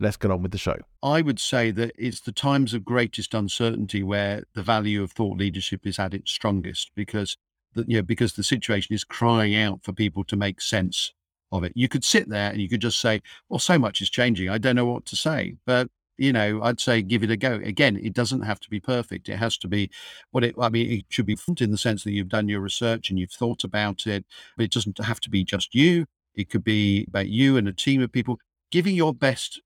Let's get on with the show. I would say that it's the times of greatest uncertainty where the value of thought leadership is at its strongest because the, you know, because the situation is crying out for people to make sense of it. You could sit there and you could just say, well, so much is changing. I don't know what to say. But, you know, I'd say give it a go. Again, it doesn't have to be perfect. It has to be what it, I mean, it should be in the sense that you've done your research and you've thought about it, but it doesn't have to be just you. It could be about you and a team of people giving your best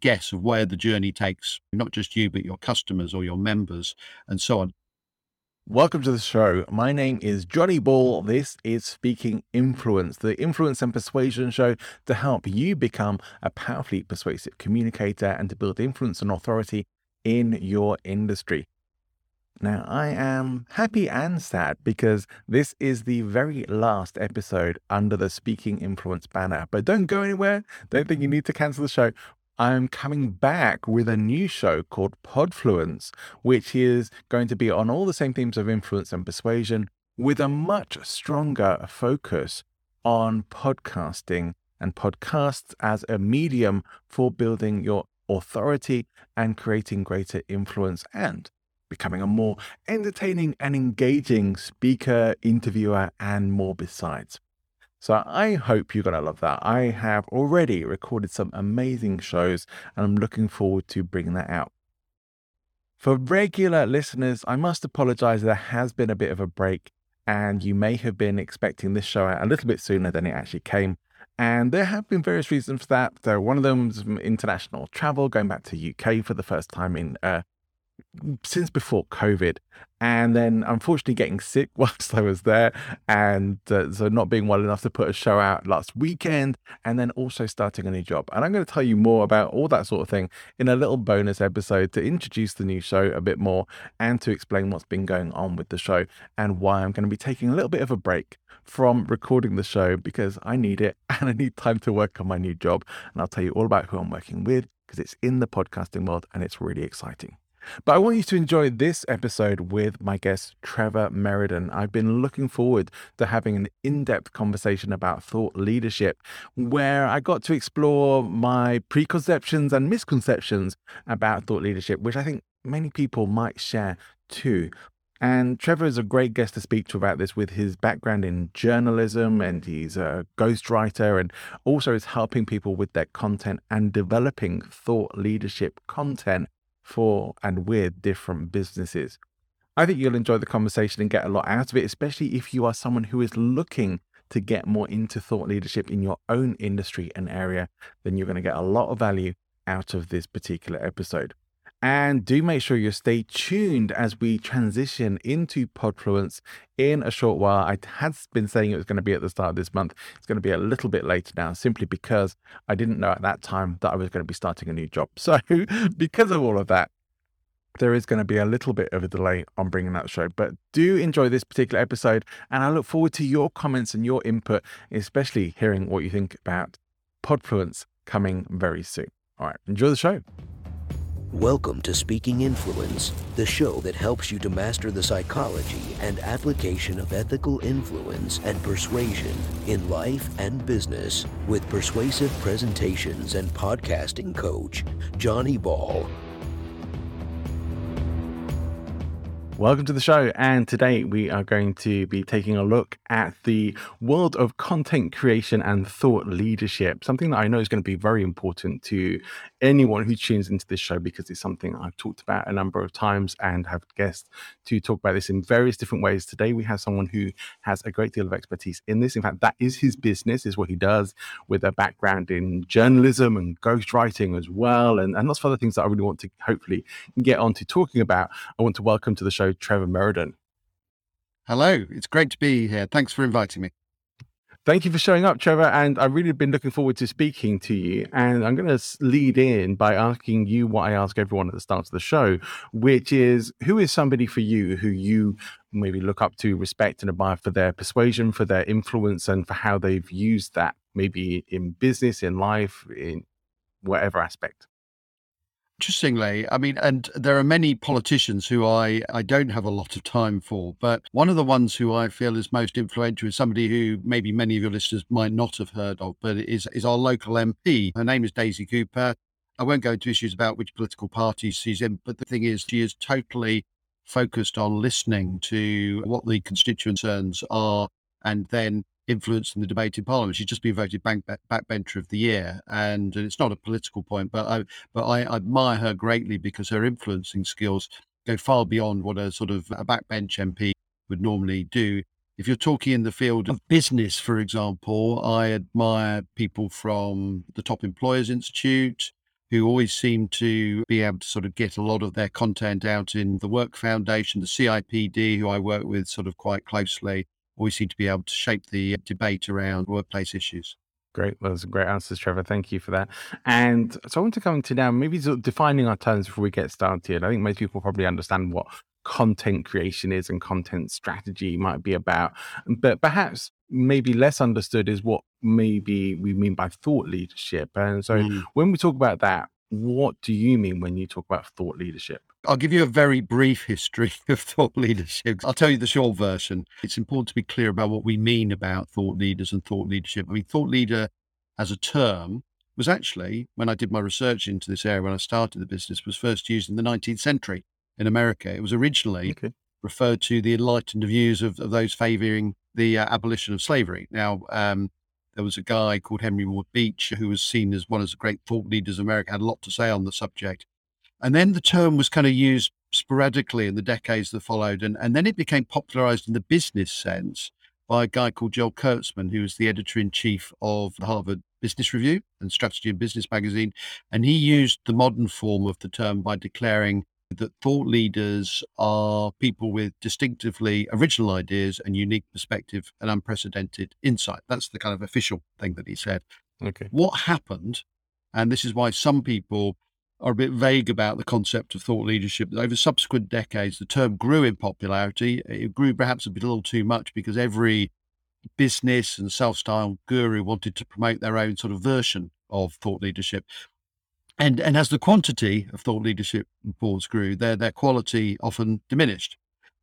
guess of where the journey takes, not just you, but your customers or your members and so on. Welcome to the show. My name is Johnny Ball. This is Speaking Influence, the influence and persuasion show to help you become a powerfully persuasive communicator and to build influence and authority in your industry. Now, I am happy and sad because this is the very last episode under the Speaking Influence banner. But don't go anywhere. Don't think you need to cancel the show. I'm coming back with a new show called Podfluence, which is going to be on all the same themes of influence and persuasion with a much stronger focus on podcasting and podcasts as a medium for building your authority and creating greater influence and becoming a more entertaining and engaging speaker, interviewer, and more besides. So I hope you're going to love that. I have already recorded some amazing shows and I'm looking forward to bringing that out. For regular listeners, I must apologize. There has been a bit of a break and you may have been expecting this show out a little bit sooner than it actually came. And there have been various reasons for that. So one of them was international travel, going back to UK for the first time in uh, since before COVID, and then unfortunately getting sick whilst I was there, and uh, so not being well enough to put a show out last weekend, and then also starting a new job. And I'm going to tell you more about all that sort of thing in a little bonus episode to introduce the new show a bit more and to explain what's been going on with the show and why I'm going to be taking a little bit of a break from recording the show because I need it and I need time to work on my new job. And I'll tell you all about who I'm working with because it's in the podcasting world and it's really exciting. But I want you to enjoy this episode with my guest, Trevor Merriden. I've been looking forward to having an in depth conversation about thought leadership, where I got to explore my preconceptions and misconceptions about thought leadership, which I think many people might share too. And Trevor is a great guest to speak to about this with his background in journalism and he's a ghostwriter and also is helping people with their content and developing thought leadership content for and with different businesses. I think you'll enjoy the conversation and get a lot out of it, especially if you are someone who is looking to get more into thought leadership in your own industry and area. Then you're going to get a lot of value out of this particular episode. And do make sure you stay tuned as we transition into Podfluence in a short while. I had been saying it was going to be at the start of this month. It's going to be a little bit later now, simply because I didn't know at that time that I was going to be starting a new job. So, because of all of that, there is going to be a little bit of a delay on bringing that show. But do enjoy this particular episode, and I look forward to your comments and your input, especially hearing what you think about Podfluence coming very soon. All right, enjoy the show. Welcome to Speaking Influence, the show that helps you to master the psychology and application of ethical influence and persuasion in life and business with persuasive presentations and podcasting coach, Johnny Ball. Welcome to the show. And today we are going to be taking a look at the world of content creation and thought leadership, something that I know is going to be very important to anyone who tunes into this show because it's something I've talked about a number of times and have guests to talk about this in various different ways. Today, we have someone who has a great deal of expertise in this. In fact, that is his business, is what he does with a background in journalism and ghostwriting as well, and, and lots of other things that I really want to hopefully get on to talking about. I want to welcome to the show Trevor Merriden. Hello, it's great to be here. Thanks for inviting me. Thank you for showing up, Trevor. And I've really been looking forward to speaking to you. And I'm going to lead in by asking you what I ask everyone at the start of the show, which is who is somebody for you who you maybe look up to, respect, and admire for their persuasion, for their influence, and for how they've used that, maybe in business, in life, in whatever aspect? Interestingly, I mean, and there are many politicians who I, I don't have a lot of time for, but one of the ones who I feel is most influential is somebody who maybe many of your listeners might not have heard of, but is, is our local MP. Her name is Daisy Cooper. I won't go into issues about which political party she's in, but the thing is, she is totally focused on listening to what the constituents are and then influence in the debate in Parliament. She's just been voted bank, backbencher of the year, and it's not a political point, but I but I admire her greatly because her influencing skills go far beyond what a sort of a backbench MP would normally do. If you're talking in the field of business, for example, I admire people from the Top Employers Institute who always seem to be able to sort of get a lot of their content out in the Work Foundation, the CIPD, who I work with sort of quite closely, always seem to be able to shape the debate around workplace issues. Great. Well, those are great answers, Trevor. Thank you for that. And so I want to come to now maybe sort of defining our terms before we get started. I think most people probably understand what content creation is and content strategy might be about. But perhaps maybe less understood is what maybe we mean by thought leadership. And so mm. when we talk about that, what do you mean when you talk about thought leadership? I'll give you a very brief history of thought leadership. I'll tell you the short version. It's important to be clear about what we mean about thought leaders and thought leadership. I mean, thought leader as a term was actually, when I did my research into this area, when I started the business, was first used in the 19th century in America. It was originally okay. referred to the enlightened views of, of those favoring the uh, abolition of slavery. Now, um, there was a guy called Henry Ward Beecher who was seen as one of the great thought leaders of America, had a lot to say on the subject. And then the term was kind of used sporadically in the decades that followed. And, and then it became popularized in the business sense by a guy called Joel Kurtzman, who was the editor in chief of the Harvard Business Review and Strategy and Business magazine. And he used the modern form of the term by declaring that thought leaders are people with distinctively original ideas and unique perspective and unprecedented insight. That's the kind of official thing that he said. Okay. What happened, and this is why some people are a bit vague about the concept of thought leadership. Over subsequent decades, the term grew in popularity. It grew perhaps a bit a little too much because every business and self-styled guru wanted to promote their own sort of version of thought leadership. And and as the quantity of thought leadership reports grew, their their quality often diminished.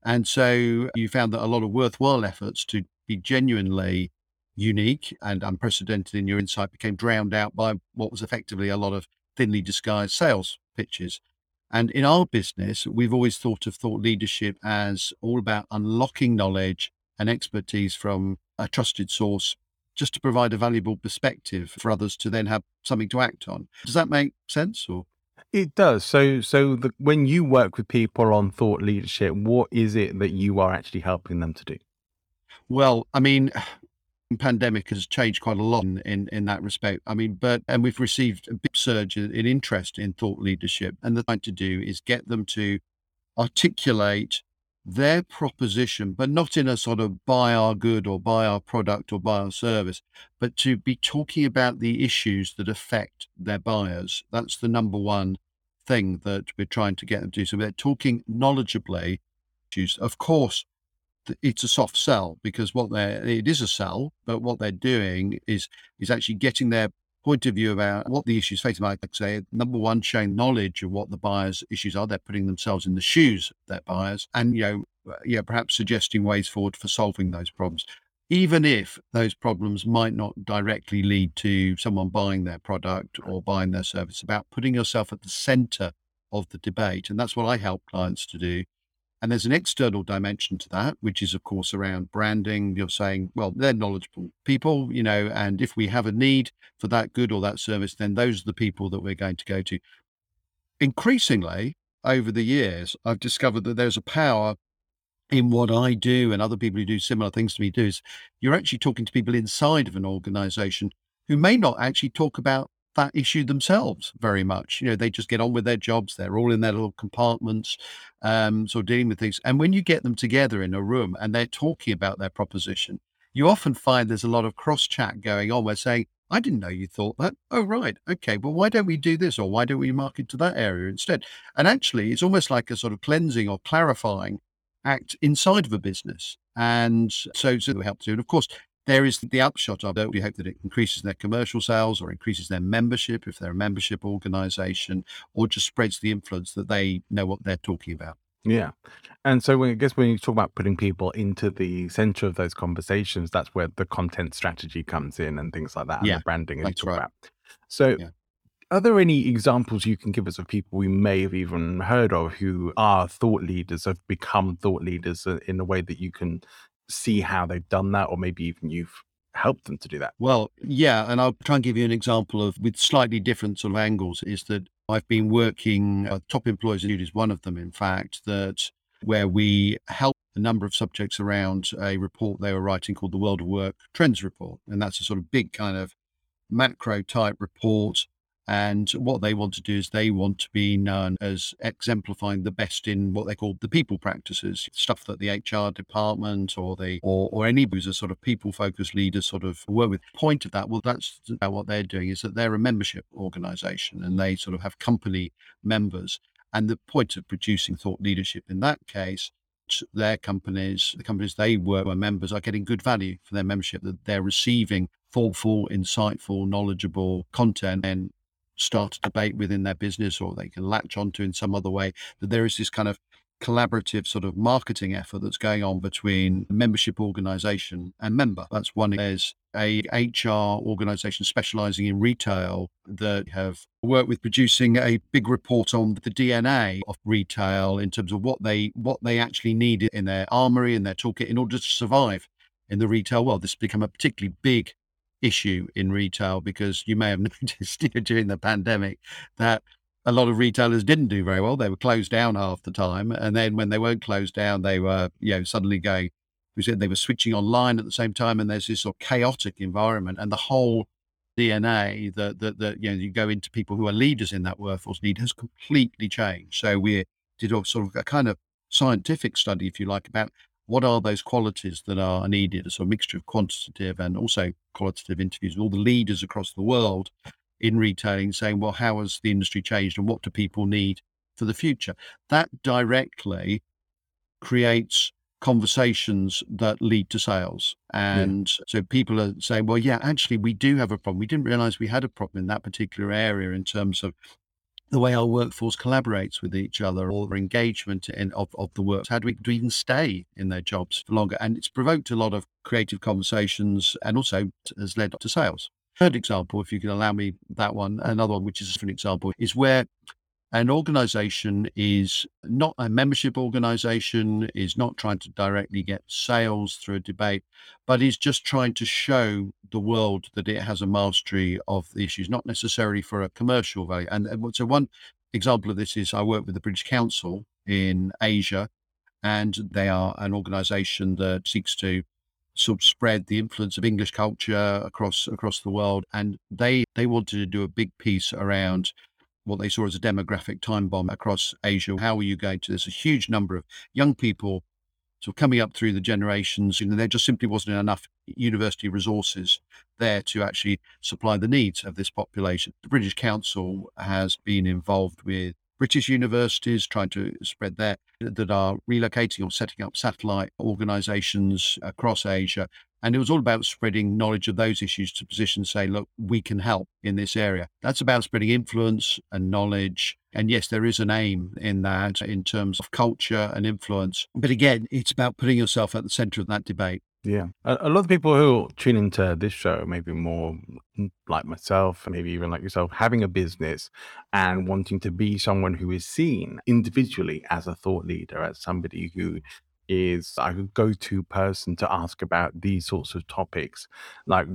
And so you found that a lot of worthwhile efforts to be genuinely unique and unprecedented in your insight became drowned out by what was effectively a lot of thinly disguised sales pitches. And in our business, we've always thought of thought leadership as all about unlocking knowledge and expertise from a trusted source just to provide a valuable perspective for others to then have something to act on. Does that make sense or it does. So so the, when you work with people on thought leadership, what is it that you are actually helping them to do? Well, I mean, pandemic has changed quite a lot in, in, in, that respect. I mean, but, and we've received a big surge in, in interest in thought leadership. And the thing to do is get them to articulate their proposition, but not in a sort of buy our good or buy our product or buy our service, but to be talking about the issues that affect their buyers. That's the number one thing that we're trying to get them to do. So they're talking knowledgeably. Of course, it's a soft sell because what they're it is a sell, but what they're doing is is actually getting their point of view about what the issues facing. Like I say, number one, showing knowledge of what the buyers' issues are. They're putting themselves in the shoes of their buyers, and you know, uh, yeah, perhaps suggesting ways forward for solving those problems. Even if those problems might not directly lead to someone buying their product or buying their service, about putting yourself at the center of the debate. And that's what I help clients to do And there's an external dimension to that, which is, of course, around branding. You're saying, well, they're knowledgeable people, you know, and if we have a need for that good or that service, then those are the people that we're going to go to. Increasingly, over the years, I've discovered that there's a power in what I do and other people who do similar things to me do is you're actually talking to people inside of an organization who may not actually talk about that issue themselves very much. You know, they just get on with their jobs. They're all in their little compartments, um, sort of dealing with things. And when you get them together in a room and they're talking about their proposition, you often find there's a lot of cross chat going on where saying, I didn't know you thought that. Oh, right. Okay. Well, why don't we do this? Or why don't we market to that area instead? And actually, it's almost like a sort of cleansing or clarifying act inside of a business. And so, so we help to. And of course, there is the upshot of it. We hope that it increases their commercial sales or increases their membership if they're a membership organization, or just spreads the influence that they know what they're talking about. Yeah. And so when, I guess when you talk about putting people into the center of those conversations, that's where the content strategy comes in and things like that, and the branding that's talk right. about. So Yeah. are there any examples you can give us of people we may have even heard of who are thought leaders, have become thought leaders uh, in a way that you can see how they've done that, or maybe even you've helped them to do that? Well, yeah, and I'll try and give you an example of with slightly different sort of angles. Is that I've been working uh, top employers Institute is one of them, in fact, that where we help a number of subjects around a report they were writing called the World of Work Trends Report, and that's a sort of big kind of macro type report. And what they want to do is they want to be known as exemplifying the best in what they call the people practices, stuff that the HR department or the or, or any who's a sort of people focused leader sort of work with. Point of that, well, that's what they're doing is that they're a membership organization and they sort of have company members. And the point of producing thought leadership in that case their companies, the companies they work with members are getting good value for their membership, that they're receiving thoughtful, insightful, knowledgeable content and start a debate within their business or they can latch onto in some other way, that there is this kind of collaborative sort of marketing effort that's going on between membership organization and member. That's one. There's a HR organization specializing in retail that have worked with producing a big report on the DNA of retail in terms of what they what they actually need in their armory and their toolkit in order to survive in the retail world. This has become a particularly big issue in retail because you may have noticed during the pandemic that a lot of retailers didn't do very well. They were closed down half the time, and then when they weren't closed down, they were you know suddenly going. We said they were switching online at the same time, and there's this sort of chaotic environment, and the whole DNA that that that you know you go into people who are leaders in that workforce need has completely changed. So we did a sort of a kind of scientific study, if you like, about what are those qualities that are needed, a sort mixture of quantitative and also qualitative interviews with all the leaders across the world in retailing, saying, well, how has the industry changed and what do people need for the future? That directly creates conversations that lead to sales. And so people are saying, well, yeah, actually, we do have a problem. We didn't realize we had a problem in that particular area in terms of the way our workforce collaborates with each other or engagement in, of, of the work. How do we do even stay in their jobs for longer? And it's provoked a lot of creative conversations and also has led to sales. Third example, if you can allow me that one, another one, which is a different example, is where an organization is not a membership organization, is not trying to directly get sales through a debate, but is just trying to show the world that it has a mastery of the issues, not necessarily for a commercial value. And, so, one example of this is I work with the British Council in Asia, and they are an organization that seeks to sort of spread the influence of English culture across across the world. And they they wanted to do a big piece around what they saw as a demographic time bomb across Asia. How are you going to? There's a huge number of young people of coming up through the generations, and there just simply wasn't enough university resources there to actually supply the needs of this population. The British Council has been involved with British universities trying to spread their that are relocating or setting up satellite organizations across Asia. And it was all about spreading knowledge of those issues to positions, say, look, we can help in this area. That's about spreading influence and knowledge. And yes, there is an aim in that in terms of culture and influence. But again, it's about putting yourself at the center of that debate. Yeah. A, lot of people who tune into this show, maybe more mm, like myself, maybe even like yourself, having a business and wanting to be someone who is seen individually as a thought leader, as somebody who is a go-to person to ask about these sorts of topics. Like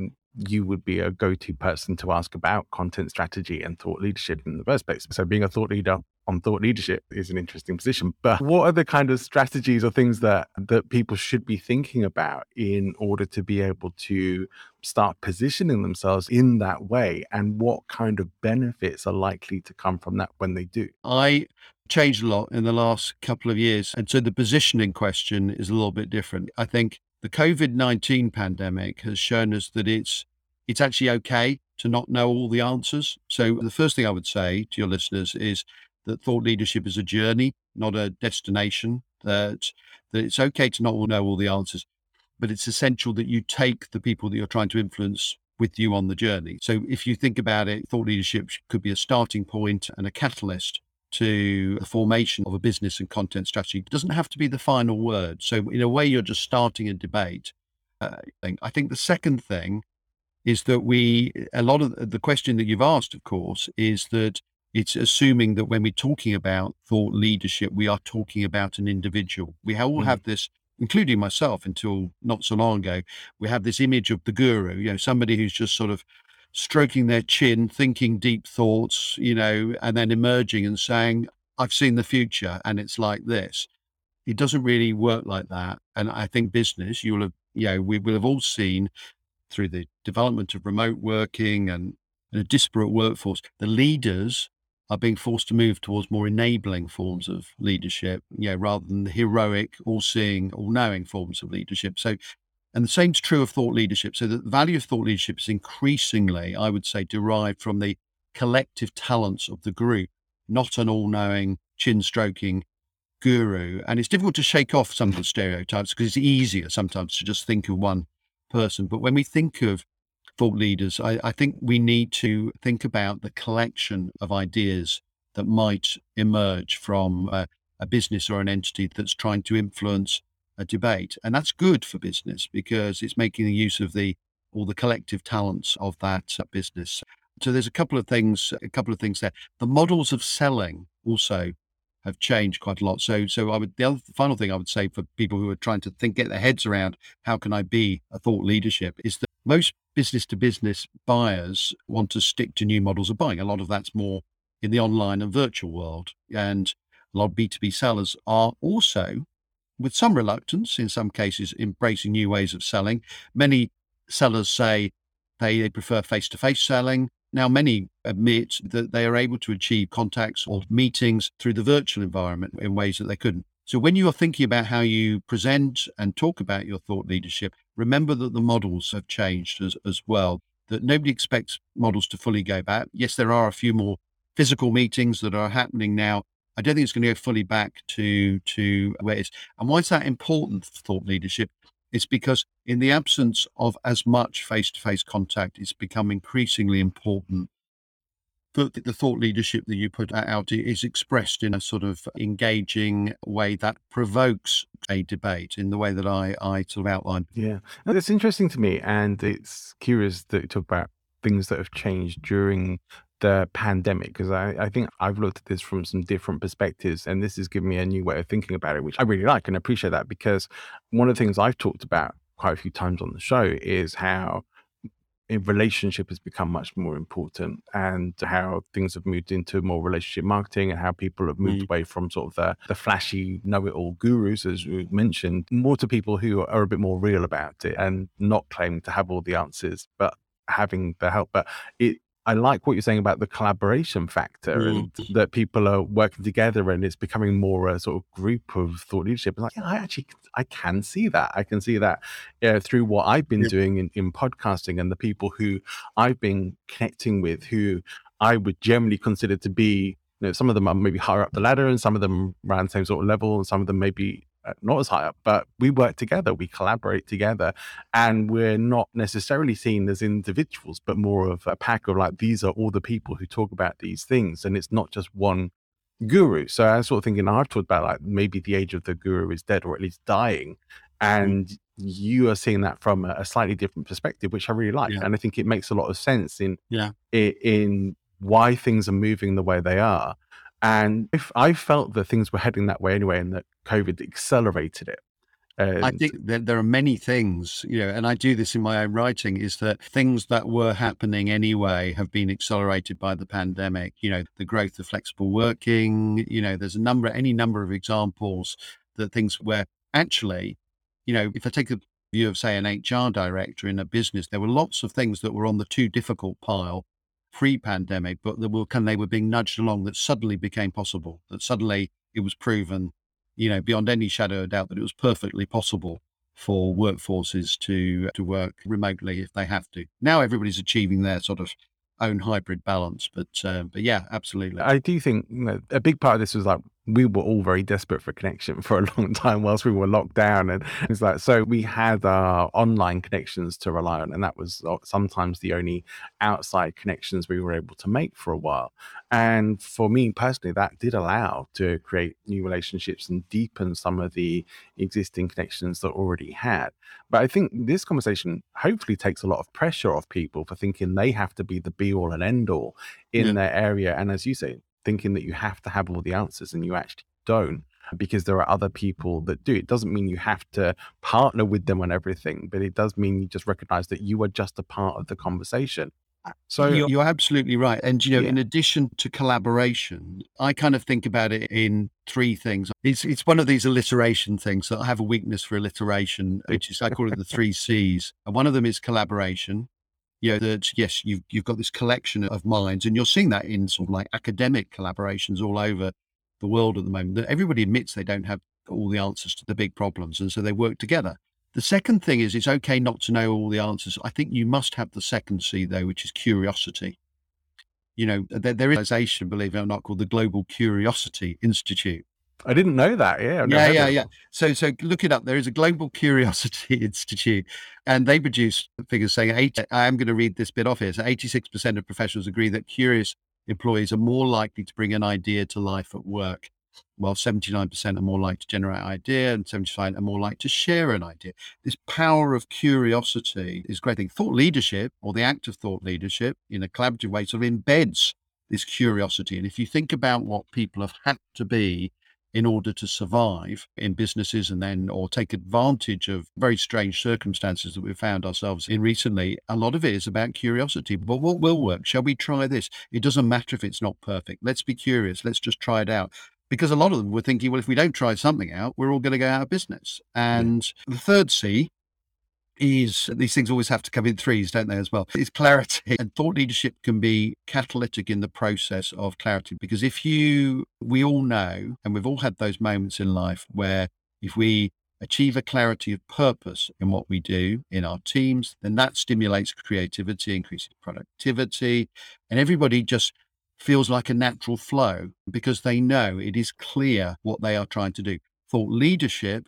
you would be a go-to person to ask about content strategy and thought leadership in the first place. So being a thought leader on thought leadership is an interesting position. But what are the kind of strategies or things that that people should be thinking about in order to be able to start positioning themselves in that way? And what kind of benefits are likely to come from that when they do? I changed a lot in the last couple of years. And so the positioning question is a little bit different. I think the COVID 19 pandemic has shown us that it's it's actually okay to not know all the answers. So the first thing I would say to your listeners is that thought leadership is a journey, not a destination. That that it's okay to not know all the answers, but it's essential that you take the people that you're trying to influence with you on the journey. So if you think about it, thought leadership could be a starting point and a catalyst to the formation of a business and content strategy. It doesn't have to be the final word. So in a way, you're just starting a debate. Uh, I think the second thing is that we, a lot of the question that you've asked, of course, is that it's assuming that when we're talking about thought leadership, we are talking about an individual. We all mm. have this, including myself until not so long ago, we have this image of the guru, you know, somebody who's just sort of stroking their chin, thinking deep thoughts, you know, and then emerging and saying, I've seen the future and it's like this. It doesn't really work like that. And I think business, you will have, you know, we will have all seen through the development of remote working and, and a disparate workforce, the leaders are being forced to move towards more enabling forms of leadership, you know, rather than the heroic, all seeing, all knowing forms of leadership. So and the same's true of thought leadership. So the value of thought leadership is increasingly, I would say, derived from the collective talents of the group, not an all knowing, chin stroking guru. And it's difficult to shake off some of the stereotypes because it's easier sometimes to just think of one person. But when we think of thought leaders, I, I think we need to think about the collection of ideas that might emerge from a business or an entity that's trying to influence a debate. And that's good for business because it's making the use of the all the collective talents of that uh, business. So there's a couple of things, a couple of things there. The models of selling also have changed quite a lot. So, so I would the other final thing I would say for people who are trying to think, get their heads around how can I be a thought leadership is that most business to business buyers want to stick to new models of buying. A lot of that's more in the online and virtual world, and a lot of B two B sellers are also with some reluctance, in some cases, embracing new ways of selling. Many sellers say they, they prefer face to face selling. Now, many admit that they are able to achieve contacts or meetings through the virtual environment in ways that they couldn't. So, when you are thinking about how you present and talk about your thought leadership, remember that the models have changed as, as well, that nobody expects models to fully go back. Yes, there are a few more physical meetings that are happening now I don't think it's going to go fully back to to where it is. And why is that important for thought leadership? It's because in the absence of as much face-to-face contact, it's become increasingly important that the thought leadership that you put out is expressed in a sort of engaging way that provokes a debate in the way that I, I sort of outlined. Yeah. It's interesting to me. And it's curious that you talk about things that have changed during the pandemic because I, I think I've looked at this from some different perspectives and this has given me a new way of thinking about it, which I really like and appreciate that because one of the things I've talked about quite a few times on the show is how a relationship has become much more important and how things have moved into more relationship marketing and how people have moved mm. away from sort of the, the flashy know-it-all gurus as we mentioned more to people who are a bit more real about it and not claiming to have all the answers but having the help but it I like what you're saying about the collaboration factor mm. and that people are working together and it's becoming more a sort of group of thought leadership. And like, yeah, I actually, I can see that. I can see that yeah, through what I've been yeah. doing in, in podcasting and the people who I've been connecting with who I would generally consider to be, you know, some of them are maybe higher up the ladder and some of them around the same sort of level and some of them maybe uh, not as high up, but we work together, we collaborate together, and we're not necessarily seen as individuals, but more of a pack of like these are all the people who talk about these things, and it's not just one guru. So I was sort of thinking, I've talked about like maybe the age of the guru is dead or at least dying, mm. and you are seeing that from a, slightly different perspective, which I really like, yeah. and I think it makes a lot of sense in yeah in, in why things are moving the way they are. And if I felt that things were heading that way anyway, and that COVID accelerated it. And I think that there are many things, you know, and I do this in my own writing, is that things that were happening anyway have been accelerated by the pandemic. You know, the growth of flexible working, you know, there's a number, any number of examples that things where actually, you know, if I take the view of, say, an HR director in a business, there were lots of things that were on the too difficult pile pre-pandemic, but that were kind they were being nudged along that suddenly became possible. That suddenly it was proven, you know, beyond any shadow of doubt that it was perfectly possible for workforces to to work remotely if they have to. Now everybody's achieving their sort of own hybrid balance, but uh, but yeah, absolutely. I do think you know, a big part of this was like we were all very desperate for connection for a long time whilst we were locked down and it's like so we had our online connections to rely on and that was uh, sometimes the only outside connections we were able to make for a while and for me personally that did allow to create new relationships and deepen some of the existing connections that already had but i think this conversation hopefully takes a lot of pressure off people for thinking they have to be the be all and end all in yeah. their area and as you say thinking that you have to have all the answers and you actually don't because there are other people that do. It doesn't mean you have to partner with them on everything, but it does mean you just recognize that you are just a part of the conversation. So you're, you're absolutely right. And, you know, yeah. in addition to collaboration, I kind of think about it in three things. It's, it's one of these alliteration things that I have a weakness for alliteration, which is, I call it the three C's. And one of them is collaboration you know that yes you've you've got this collection of minds and you're seeing that in sort of like academic collaborations all over the world at the moment that everybody admits they don't have all the answers to the big problems and so they work together the second thing is it's okay not to know all the answers i think you must have the second c though which is curiosity you know there, there is a believe it or not called the global curiosity institute I didn't know that. Yeah. Yeah, yeah, yeah. So, so look it up. There is a Global Curiosity Institute, and they produce figures saying, eight, I am going to read this bit off here. So, 86% of professionals agree that curious employees are more likely to bring an idea to life at work, while 79% are more likely to generate an idea and 75 are more likely to share an idea. This power of curiosity is a great thing. Thought leadership, or the act of thought leadership, in a collaborative way, sort of embeds this curiosity. And if you think about what people have had to be in order to survive in businesses and then or take advantage of very strange circumstances that we've found ourselves in recently a lot of it is about curiosity but what will work shall we try this it doesn't matter if it's not perfect let's be curious let's just try it out because a lot of them were thinking well if we don't try something out we're all going to go out of business and yeah. the third c is these things always have to come in threes, don't they, as well? Is clarity. And thought leadership can be catalytic in the process of clarity because if you, we all know, and we've all had those moments in life where if we achieve a clarity of purpose in what we do in our teams, then that stimulates creativity, increases productivity, and everybody just feels like a natural flow because they know it is clear what they are trying to do. Thought leadership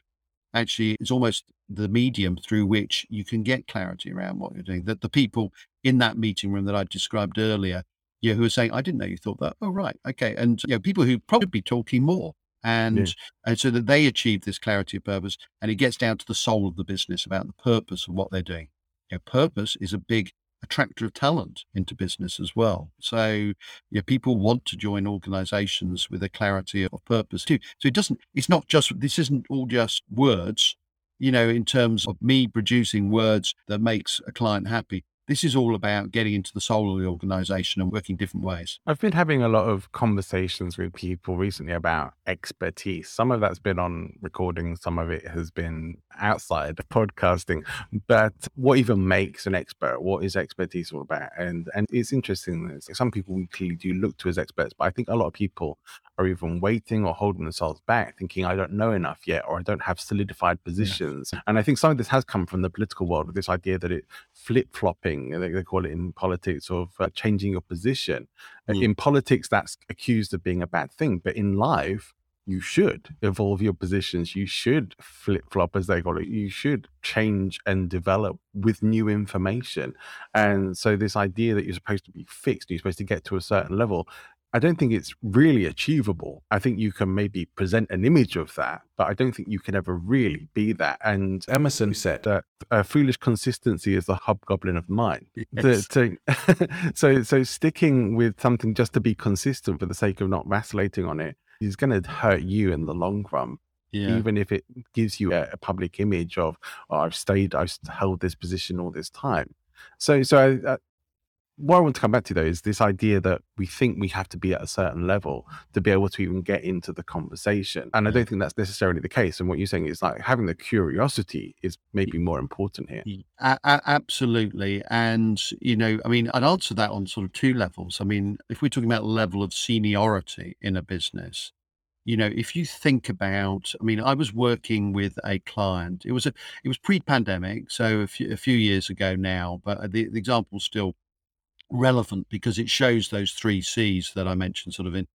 actually is almost the medium through which you can get clarity around what you're doing. That the people in that meeting room that I described earlier, you know, who are saying, I didn't know you thought that. Oh, right. Okay. And, you know, people who probably be talking more and, yeah. and so that they achieve this clarity of purpose and it gets down to the soul of the business about the purpose of what they're doing. You know, purpose is a big attractor of talent into business as well. So yeah, people want to join organizations with a clarity of purpose too. So it doesn't, it's not just, this isn't all just words, you know, in terms of me producing words that makes a client happy. This is all about getting into the soul of the organization and working different ways. I've been having a lot of conversations with people recently about expertise. Some of that's been on recording, some of it has been outside of podcasting. But what even makes an expert? What is expertise all about? And and it's interesting that some people we clearly do look to as experts, but I think a lot of people are even waiting or holding themselves back, thinking, I don't know enough yet, or I don't have solidified positions. And I think some of this has come from the political world with this idea that it flip flopping, they, they, call it in politics, of uh, changing your position. Mm. In politics, that's accused of being a bad thing. But in life, you should evolve your positions. You should flip flop, as they call it. You should change and develop with new information. And so, this idea that you're supposed to be fixed, you're supposed to get to a certain level, I don't think it's really achievable. I think you can maybe present an image of that, but I don't think you can ever really be that. And Emerson said that uh, foolish consistency is the hobgoblin of mind. Yes. The- to- so, so sticking with something just to be consistent for the sake of not vacillating on it is going to hurt you in the long run Yeah. even if it gives you a, a public image of oh, I've stayed, I've held this position all this time. So, so I, what I want to come back to though is this idea that we think we have to be at a certain level to be able to even get into the conversation, and I don't think that's necessarily the case. And what you're saying is like having the curiosity is maybe more important here. A- a- absolutely. And, you know, I mean, I'd answer that on sort of two levels. I mean, if we're talking about level of seniority in a business, you know, if you think about, I mean, I was working with a client. It was a, it was pre-pandemic, so a few, a few years ago now. But the, the example's still relevant because it shows those three C's that I mentioned, sort of in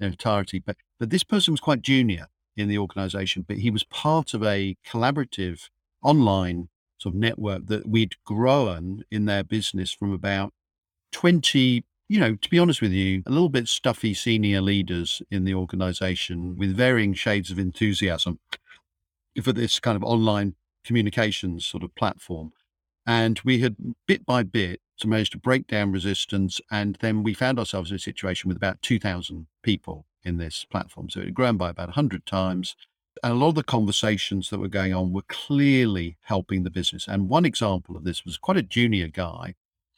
entirety. But but this person was quite junior in the organisation, but he was part of a collaborative online sort of network that we'd grown in their business from about 20 you know to be honest with you a little bit stuffy senior leaders in the organization with varying shades of enthusiasm for this kind of online communications sort of platform and we had bit by bit to manage to break down resistance and then we found ourselves in a situation with about 2000 people in this platform so it had grown by about 100 times and a lot of the conversations that were going on were clearly helping the business. And one example of this was quite a junior guy.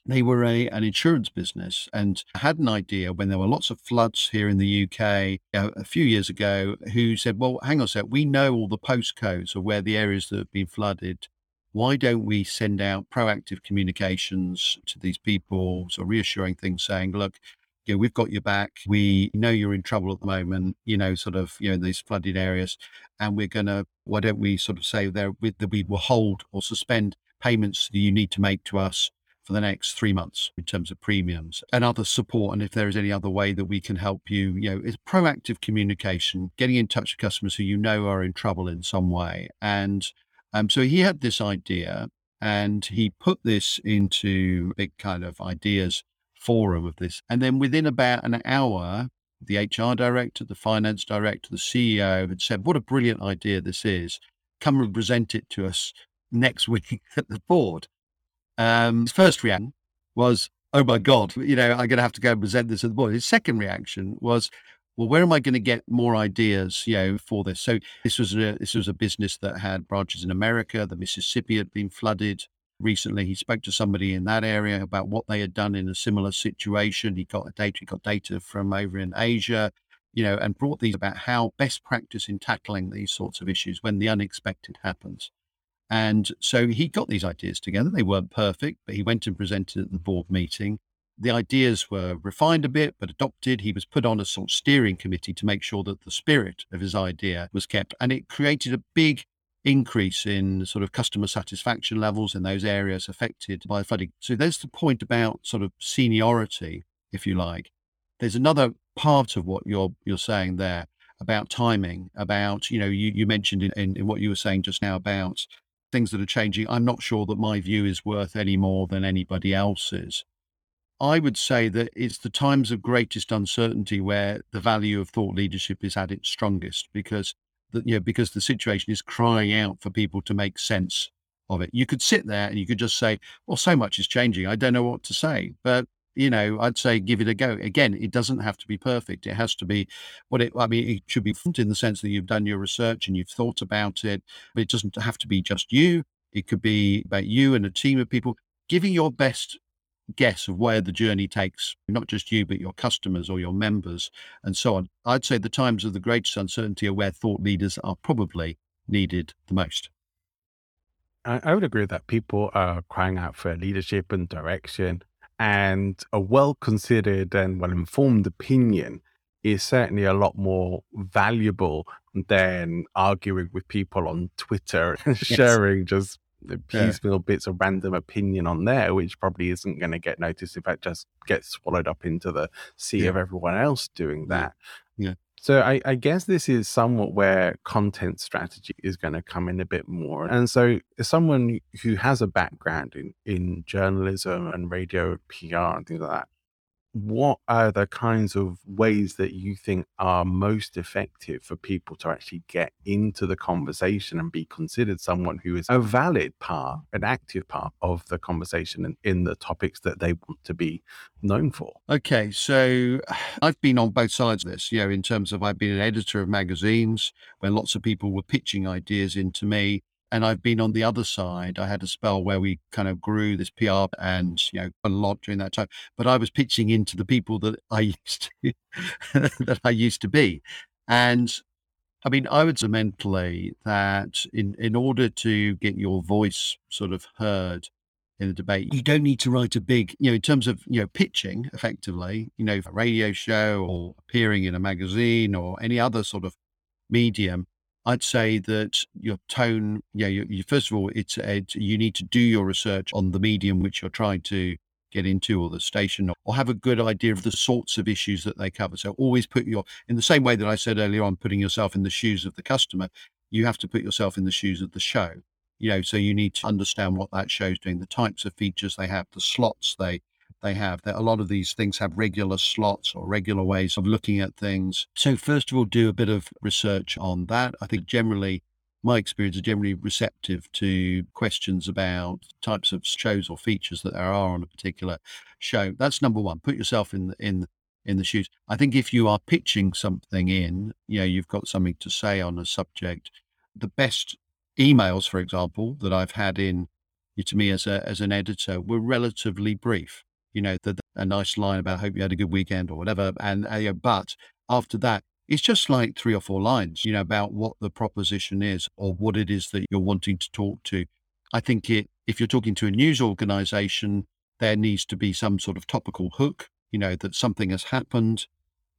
They were a, an insurance business and had an idea when there were lots of floods here in the UK uh, a few years ago, who said, Well, hang on a sec, we know all the postcodes of where the areas that have been flooded. Why don't we send out proactive communications to these people, so reassuring things saying, Look, you know, we've got your back. We know you're in trouble at the moment, you know, sort of, you know, in these flooded areas. And we're going to, why don't we sort of say there that we will hold or suspend payments that you need to make to us for the next three months in terms of premiums and other support. And if there is any other way that we can help you, you know, it's proactive communication, getting in touch with customers who you know are in trouble in some way. And um, so he had this idea and he put this into a big kind of ideas forum of this. And then within about an hour, the HR director, the finance director, the CEO had said, What a brilliant idea this is. Come and present it to us next week at the board. Um, his first reaction was, Oh my God, you know, I'm going to have to go and present this at the board. His second reaction was, well, where am I going to get more ideas, you know, for this? So this was a this was a business that had branches in America. The Mississippi had been flooded recently. He spoke to somebody in that area about what they had done in a similar situation. He got data, he got data from over in Asia, you know, and brought these about how best practice in tackling these sorts of issues when the unexpected happens. And so he got these ideas together. They weren't perfect, but he went and presented at the board meeting. The ideas were refined a bit, but adopted. He was put on a sort of steering committee to make sure that the spirit of his idea was kept. And it created a big increase in sort of customer satisfaction levels in those areas affected by flooding. So there's the point about sort of seniority, if you like. There's another part of what you're you're saying there about timing, about, you know, you, you mentioned in, in, in what you were saying just now about things that are changing. I'm not sure that my view is worth any more than anybody else's. I would say that it's the times of greatest uncertainty where the value of thought leadership is at its strongest because the, you know, because the situation is crying out for people to make sense of it. You could sit there and you could just say, well, so much is changing. I don't know what to say. But, you know, I'd say give it a go. Again, it doesn't have to be perfect. It has to be what it, I mean, it should be in the sense that you've done your research and you've thought about it, but it doesn't have to be just you. It could be about you and a team of people giving your best guess of where the journey takes not just you but your customers or your members and so on. I'd say the times of the greatest uncertainty are where thought leaders are probably needed the most. I, I would agree that people are crying out for leadership and direction, and a well considered and well informed opinion is certainly a lot more valuable than arguing with people on Twitter and sharing just the Yeah. piecemeal bits of random opinion on there, which probably isn't going to get noticed if it just gets swallowed up into the sea Yeah. of everyone else doing that. Yeah. So I, I guess this is somewhat where content strategy is going to come in a bit more. And so as someone who has a background in, in journalism and radio PR and things like that, what are the kinds of ways that you think are most effective for people to actually get into the conversation and be considered someone who is a valid part, an active part of the conversation and in the topics that they want to be known for? Okay, so I've been on both sides of this, you know, in terms of I've been an editor of magazines where lots of people were pitching ideas into me and I've been on the other side. I had a spell where we kind of grew this PR and, you know, a lot during that time. But I was pitching into the people that I used to that I used to be. And I mean, I would say mentally that in, in order to get your voice sort of heard in the debate, you don't need to write a big, you know, in terms of, you know, pitching effectively, you know, a radio show or appearing in a magazine or any other sort of medium I'd say that your tone, yeah, you, you, first of all, it's, uh, it's, you need to do your research on the medium which you're trying to get into or the station or have a good idea of the sorts of issues that they cover. So always put your, in the same way that I said earlier on, putting yourself in the shoes of the customer, you have to put yourself in the shoes of the show. You know, so you need to understand what that show's doing, the types of features they have, the slots they they have. That a lot of these things have regular slots or regular ways of looking at things. So first of all, do a bit of research on that. I think generally my experience is generally receptive to questions about types of shows or features that there are on a particular show. That's number one. Put yourself in the, in in the shoes. I think if you are pitching something in, you know, you've got something to say on a subject. The best emails, for example, that I've had in to me as a as an editor were relatively brief you know, the, a nice line about hope you had a good weekend or whatever. And, uh, but after that, it's just like three or four lines, you know, about what the proposition is or what it is that you're wanting to talk to. I think it, if you're talking to a news organization, there needs to be some sort of topical hook, you know, that something has happened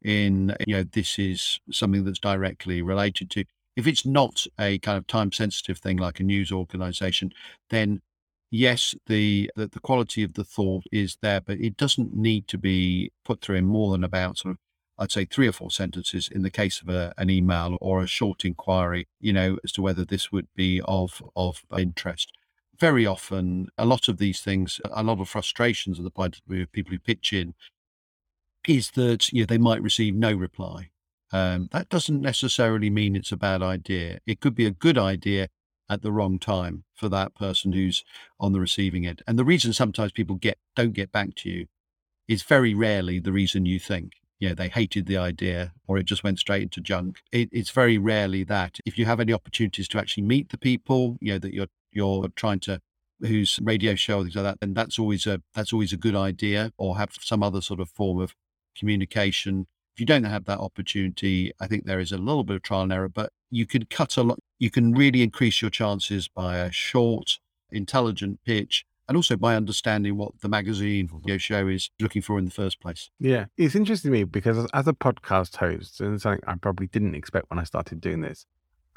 in, you know, this is something that's directly related to. If it's not a kind of time sensitive thing like a news organization, then yes, the, the, the quality of the thought is there, but it doesn't need to be put through in more than about sort of I'd say three or four sentences in the case of a, an email or a short inquiry, you know, as to whether this would be of of interest. Very often, a lot of these things, a lot of frustrations of the point of people who pitch in, is that you know they might receive no reply. Um, that doesn't necessarily mean it's a bad idea. It could be a good idea at the wrong time for that person who's on the receiving end. And the reason sometimes people get don't get back to you is very rarely the reason you think. You know, they hated the idea or it just went straight into junk. It, it's very rarely that. If you have any opportunities to actually meet the people, you know, that you're you're trying to whose radio show things like that, then that's always a that's always a good idea, or have some other sort of form of communication. If you don't have that opportunity, I think there is a little bit of trial and error, but you can cut a lot you can really increase your chances by a short, intelligent pitch and also by understanding what the magazine or video show is looking for in the first place. Yeah, it's interesting to me because as a podcast host, and something I probably didn't expect when I started doing this,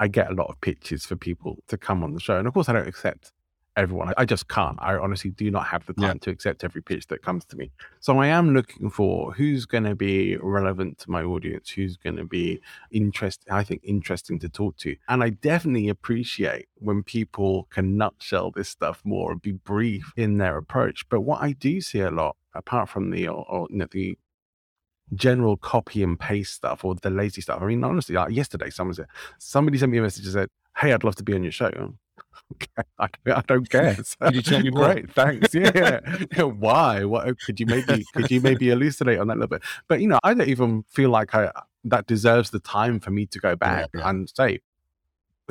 I get a lot of pitches for people to come on the show. And of course, I don't accept everyone. I just can't. I honestly do not have the time yeah. to accept every pitch that comes to me. So I am looking for who's going to be relevant to my audience, who's going to be interesting, I think interesting to talk to. And I definitely appreciate when people can nutshell this stuff more and be brief in their approach. But what I do see a lot, apart from the or, or you know, the general copy and paste stuff or the lazy stuff. I mean, honestly, like yesterday, someone said, somebody sent me a message and said, Hey, I'd love to be on your show. I, I don't care. So, you tell me Great, thanks. Yeah. Why? What uh, could you maybe could you maybe elucidate on that a little bit? But you know, I don't even feel like I that deserves the time for me to go back yeah, yeah. and say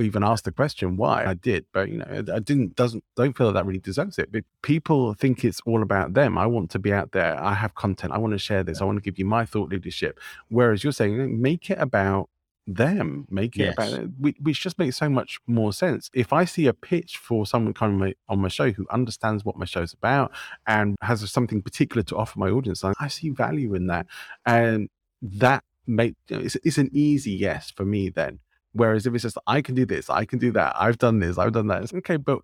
even ask the question why I did, but you know, I didn't doesn't don't feel that, that really deserves it. But people think it's all about them. I want to be out there. I have content. I want to share this. I want to give you my thought leadership. Whereas you're saying make it about them, make it yes. about it, which just makes so much more sense. If I see a pitch for someone coming on my show who understands what my show's about and has something particular to offer my audience, I see value in that, and that make it's, it's an easy yes for me then. Whereas if it's just I can do this, I can do that, I've done this, I've done that. It's okay, but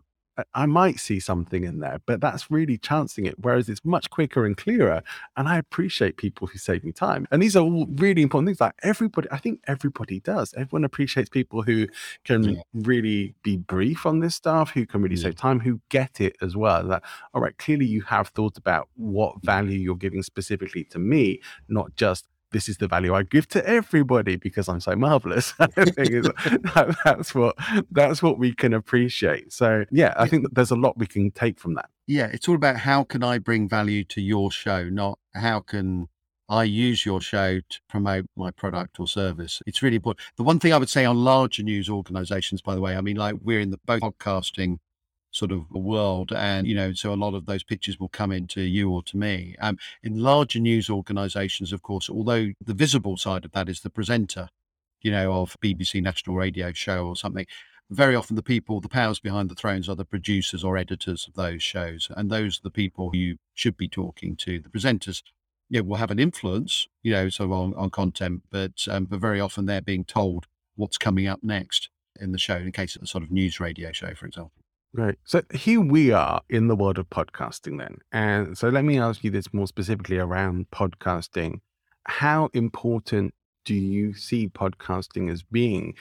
I might see something in there, but that's really chancing it. Whereas it's much quicker and clearer. And I appreciate people who save me time. And these are all really important things. Like everybody, I think everybody does. Everyone appreciates people who can yeah. really be brief on this stuff, who can really yeah. save time, who get it as well. That, all right, clearly you have thought about what value you're giving specifically to me, not just this is the value I give to everybody because I'm so marvelous. that, that's what that's what we can appreciate. So yeah, I think there's a lot we can take from that. Yeah, it's all about how can I bring value to your show, not how can I use your show to promote my product or service. It's really important. The one thing I would say on larger news organizations, by the way, I mean, like we're in the both podcasting sort of world. And, you know, so a lot of those pictures will come into you or to me. Um, in larger news organizations, of course, although the visible side of that is the presenter, you know, of BBC National Radio Show or something, very often the people, the powers behind the thrones are the producers or editors of those shows. And those are the people you should be talking to. The presenters, you know, will have an influence, you know, so on, on content, but, um, but very often they're being told what's coming up next in the show in case it's a sort of news radio show, for example. Right. So here we are in the world of podcasting then. And so let me ask you this more specifically around podcasting. How important do you see podcasting as being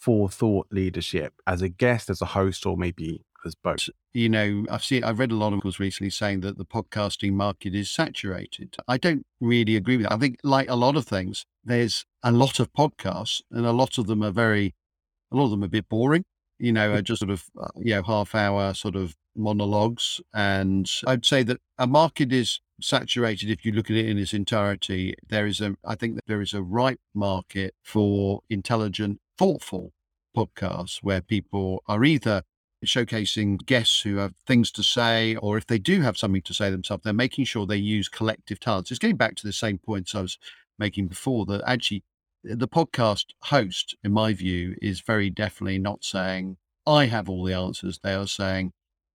for thought leadership as a guest, as a host, or maybe as both? You know, I've seen, I've read a lot of articles recently saying that the podcasting market is saturated. I don't really agree with that. I think, like a lot of things, there's a lot of podcasts, and a lot of them are very, a lot of them are a bit boring you know, uh, just sort of, uh, you know, half hour sort of monologues. And I'd say that a market is saturated if you look at it in its entirety. There is a, I think that there is a ripe market for intelligent, thoughtful podcasts where people are either showcasing guests who have things to say, or if they do have something to say themselves, they're making sure they use collective talents. It's getting back to the same points I was making before that actually the podcast host, in my view, is very definitely not saying, I have all the answers. They are saying,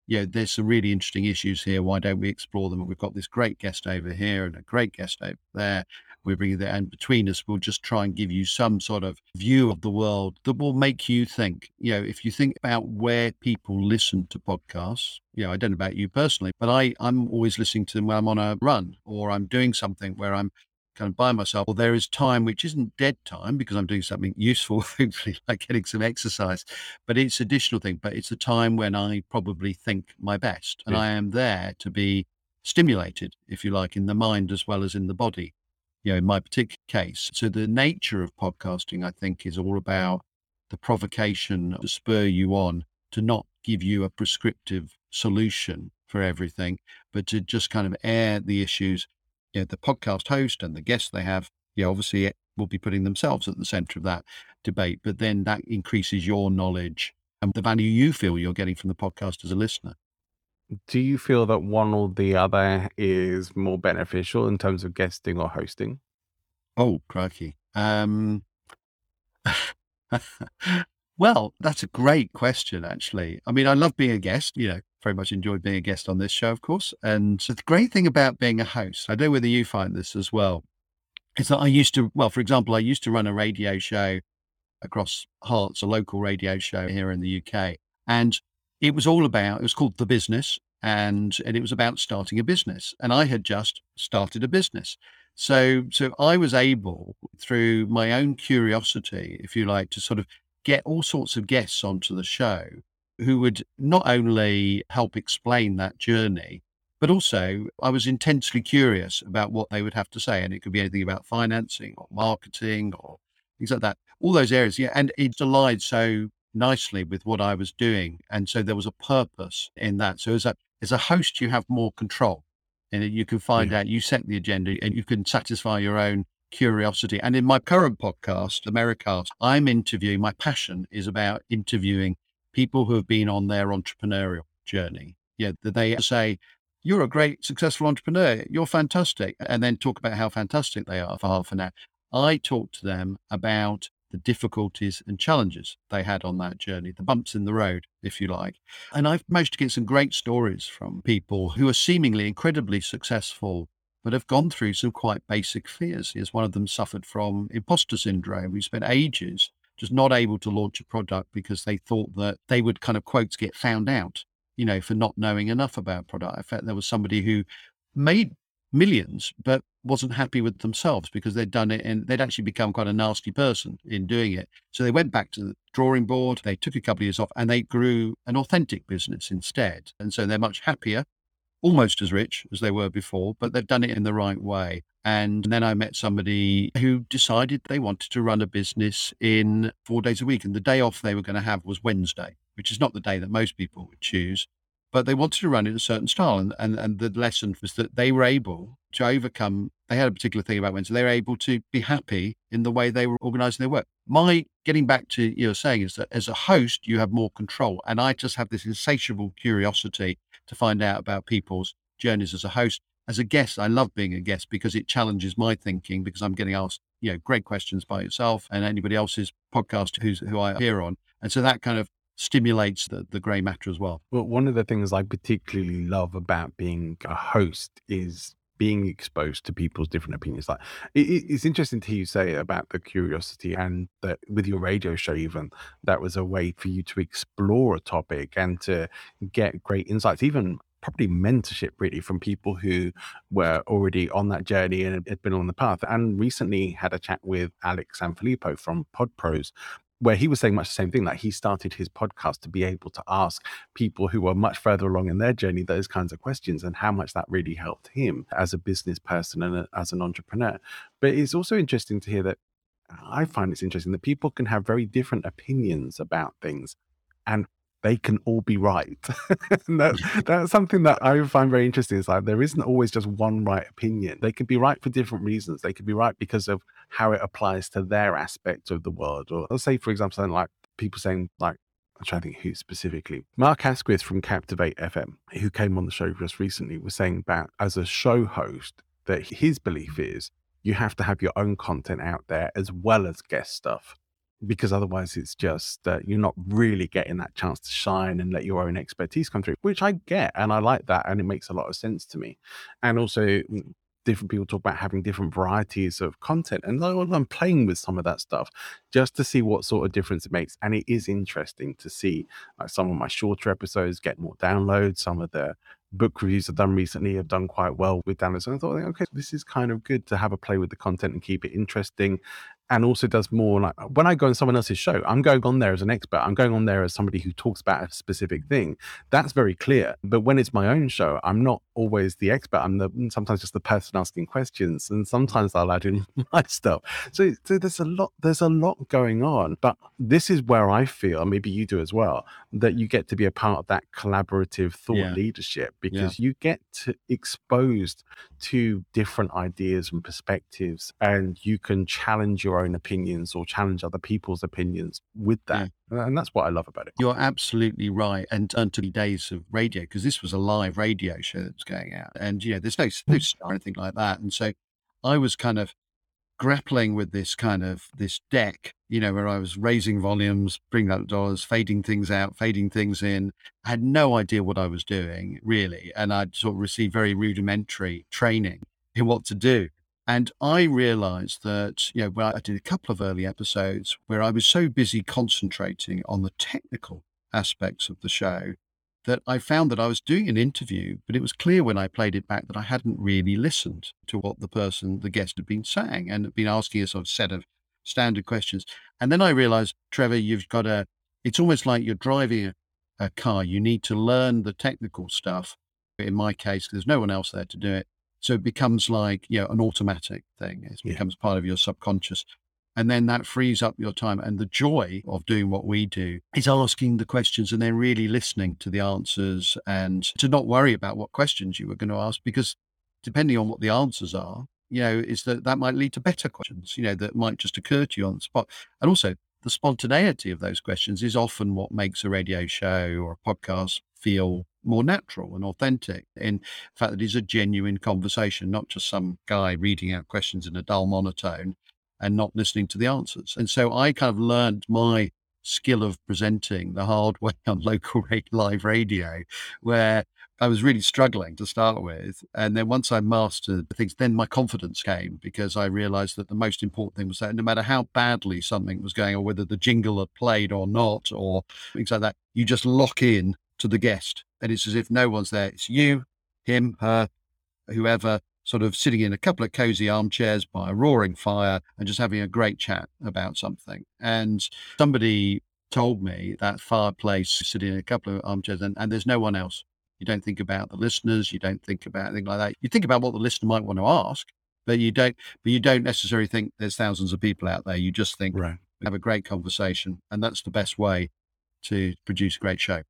yeah, there's some really interesting issues here. Why don't we explore them? we've got this great guest over here and a great guest over there. We're bringing that, and between us, we'll just try and give you some sort of view of the world that will make you think. You know, if you think about where people listen to podcasts, you know, I don't know about you personally, but I, I'm always listening to them when I'm on a run or I'm doing something where I'm kind of by myself, or there is time which isn't dead time because I'm doing something useful, hopefully, like getting some exercise, but it's additional thing. But it's a time when I probably think my best, and yeah. I am there to be stimulated, if you like, in the mind as well as in the body. You know, in my particular case. So the nature of podcasting, I think, is all about the provocation to spur you on to not give you a prescriptive solution for everything, but to just kind of air the issues you know, the podcast host and the guests they have, yeah, obviously it will be putting themselves at the center of that debate, but then that increases your knowledge and the value you feel you're getting from the podcast as a listener. Do you feel that one or the other is more beneficial in terms of guesting or hosting? Oh, crikey. Um, well, that's a great question, actually. I mean, I love being a guest, you know, very much enjoyed being a guest on this show, of course. And so the great thing about being a host, I don't know whether you find this as well, is that I used to, well, for example, I used to run a radio show across Herts, a local radio show here in the UK. And it was all about, it was called The Business. And, and it was about starting a business. And I had just started a business. So, so I was able through my own curiosity, if you like, to sort of get all sorts of guests onto the show who would not only help explain that journey, but also I was intensely curious about what they would have to say. And it could be anything about financing or marketing or things like that, all those areas. Yeah. And it allied so nicely with what I was doing. And so there was a purpose in that. So as a, as a host, you have more control and you can find yeah. out, you set the agenda and you can satisfy your own curiosity. And in my current podcast, Americast, I'm interviewing, my passion is about interviewing people who have been on their entrepreneurial journey. Yeah, they say, you're a great successful entrepreneur. You're fantastic. And then talk about how fantastic they are for half an hour. I talk to them about the difficulties and challenges they had on that journey, the bumps in the road, if you like. And I've managed to get some great stories from people who are seemingly incredibly successful, but have gone through some quite basic fears. As one of them suffered from imposter syndrome. We spent ages just not able to launch a product because they thought that they would kind of quotes get found out you know, for not knowing enough about product. I felt there was somebody who made millions, but wasn't happy with themselves because they'd done it and they'd actually become quite a nasty person in doing it. So they went back to the drawing board, they took a couple of years off and they grew an authentic business instead. And so they're much happier, almost as rich as they were before, but they've done it in the right way. And then I met somebody who decided they wanted to run a business in four days a week. And the day off they were going to have was Wednesday, which is not the day that most people would choose but they wanted to run it in a certain style. And, and, and the lesson was that they were able to overcome, they had a particular thing about Wednesday, they were able to be happy in the way they were organizing their work. My getting back to you saying is that as a host, you have more control. And I just have this insatiable curiosity to find out about people's journeys as a host. As a guest, I love being a guest because it challenges my thinking because I'm getting asked, you know, great questions by yourself and anybody else's podcast who's who I appear on. And so that kind of stimulates the, the grey matter as well. Well, one of the things I particularly love about being a host is being exposed to people's different opinions. Like it, it's interesting to hear you say about the curiosity and that with your radio show, even that was a way for you to explore a topic and to get great insights, even probably mentorship really from people who were already on that journey and had been on the path. And recently had a chat with Alex Sanfilippo from PodPros where he was saying much the same thing. Like he started his podcast to be able to ask people who were much further along in their journey those kinds of questions and how much that really helped him as a business person and a, as an entrepreneur. But it's also interesting to hear that I find it's interesting that people can have very different opinions about things and they can all be right. that, that's something that I find very interesting. Is like there isn't always just one right opinion. They could be right for different reasons. They could be right because of how it applies to their aspect of the world. Or let's say, for example, something like people saying like I'm trying to think who specifically. Mark Asquith from Captivate FM, who came on the show just recently, was saying about as a show host that his belief is you have to have your own content out there as well as guest stuff because otherwise it's just uh, you're not really getting that chance to shine and let your own expertise come through which i get and i like that and it makes a lot of sense to me. And also mm, different people talk about having different varieties of content and i'm playing with some of that stuff just to see what sort of difference it makes. And it is interesting to see like some of my shorter episodes get more downloads some of the book reviews I've done recently have done quite well with downloads. And I thought, okay, this is kind of good to have a play with the content and keep it interesting and also does more like when I go on someone else's show, I'm going on there as an expert. I'm going on there as somebody who talks about a specific thing. That's very clear. But when it's my own show, I'm not always the expert. I'm the sometimes just the person asking questions, and sometimes I'll add in my stuff. So, so there's a lot. There's a lot going on. But this is where I feel, maybe you do as well, that you get to be a part of that collaborative thought yeah. leadership because yeah. you get to exposed to different ideas and perspectives, and you can challenge your your own opinions or challenge other people's opinions with that. Yeah. And that's what I love about it. You're absolutely right. And until the days of radio, because this was a live radio show that was going out. And, you know, there's no, no mm. or anything like that. And so I was kind of grappling with this kind of this deck, you know, where I was raising volumes, bringing up dollars, fading things out, fading things in. I had no idea what I was doing really. And I'd sort of received very rudimentary training in what to do. And I realized that, you know, when I did a couple of early episodes where I was so busy concentrating on the technical aspects of the show that I found that I was doing an interview, but it was clear when I played it back that I hadn't really listened to what the person, the guest had been saying and been asking a sort of set of standard questions. And then I realized, Trevor, you've got a, it's almost like you're driving a, a car. You need to learn the technical stuff. In my case, there's no one else there to do it. So it becomes like, you know, an automatic thing. It yeah. becomes part of your subconscious. And then that frees up your time. And the joy of doing what we do is asking the questions and then really listening to the answers and to not worry about what questions you were going to ask because depending on what the answers are, you know, is that that might lead to better questions, you know, that might just occur to you on the spot. And also the spontaneity of those questions is often what makes a radio show or a podcast feel more natural and authentic in the fact that it's a genuine conversation, not just some guy reading out questions in a dull monotone and not listening to the answers. And so I kind of learned my skill of presenting the hard way on local live radio, where I was really struggling to start with. And then once I mastered the things, then my confidence came because I realized that the most important thing was that no matter how badly something was going or whether the jingle had played or not or things like that, you just lock in to the guest. And it's as if no one's there. It's you, him, her, whoever, sort of sitting in a couple of cozy armchairs by a roaring fire and just having a great chat about something. And somebody told me that fireplace, sitting in a couple of armchairs, and, and there's no one else. You don't think about the listeners. You don't think about anything like that. You think about what the listener might want to ask, but you don't. But you don't necessarily think there's thousands of people out there. You just think Right. have a great conversation, and that's the best way to produce a great show.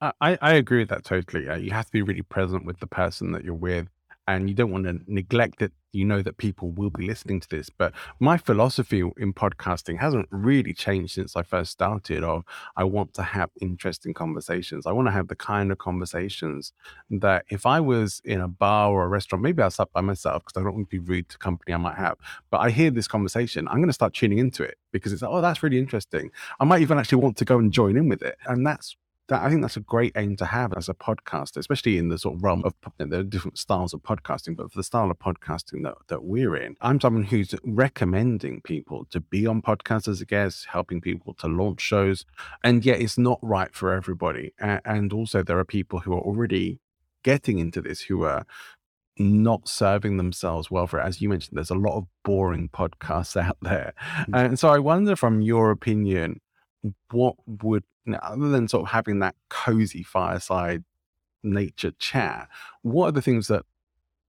I, I I agree with that totally. Uh, you have to be really present with the person that you're with, and you don't want to neglect it. You know that people will be listening to this. But my philosophy in podcasting hasn't really changed since I first started. Of I want to have interesting conversations. I want to have the kind of conversations that if I was in a bar or a restaurant, maybe I'll stop by myself because I don't want to be rude to company I might have. But I hear this conversation, I'm going to start tuning into it because it's like, oh, that's really interesting. I might even actually want to go and join in with it, and that's that I think that's a great aim to have as a podcaster, especially in the sort of realm of there are different styles of podcasting, but for the style of podcasting that, that we're in, I'm someone who's recommending people to be on podcasts as a guest, helping people to launch shows, and yet it's not right for everybody. And also, there are people who are already getting into this who are not serving themselves well for it. As you mentioned, there's a lot of boring podcasts out there. Mm. And so I wonder, from your opinion, what would, you know, other than sort of having that cozy fireside nature chat, what are the things that